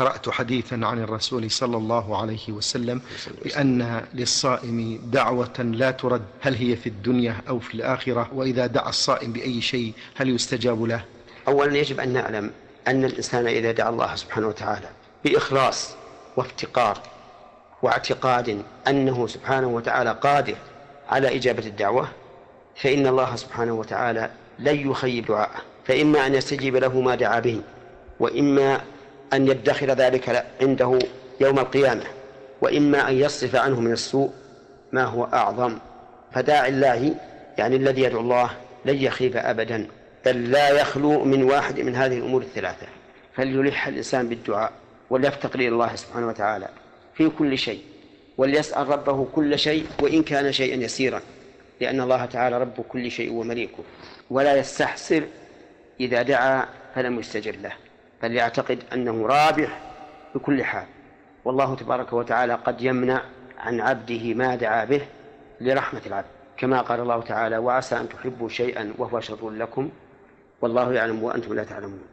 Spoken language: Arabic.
قرأت حديثا عن الرسول صلى الله عليه وسلم بأن للصائم دعوة لا ترد هل هي في الدنيا أو في الآخرة؟ وإذا دعا الصائم بأي شيء هل يستجاب له؟ أولا يجب أن نعلم أن الإنسان إذا دعا الله سبحانه وتعالى بإخلاص وافتقار واعتقاد أنه سبحانه وتعالى قادر على إجابة الدعوة فإن الله سبحانه وتعالى لن يخيب دعاءه. فإما أن يستجيب له ما دعا به وإما أن يدخر ذلك عنده يوم القيامة وإما أن يصرف عنه من السوء ما هو أعظم. فداعي الله يعني الذي يدعو الله لن يخيب أبدا بل لا يخلو من واحد من هذه الأمور الثلاثة. فليلح الإنسان بالدعاء وليفتقر إلى الله سبحانه وتعالى في كل شيء وليسأل ربه كل شيء وإن كان شيئا يسيرا لأن الله تعالى رب كل شيء ومليكه. ولا يستحسر إذا دعا فلم يستجب له. بل يعتقد أنه رابح بكل حال. والله تبارك وتعالى قد يمنع عن عبده ما دعا به لرحمة العبد. كما قال الله تعالى وعسى أن تحبوا شيئا وهو شر لكم والله يعلم وأنتم لا تعلمون.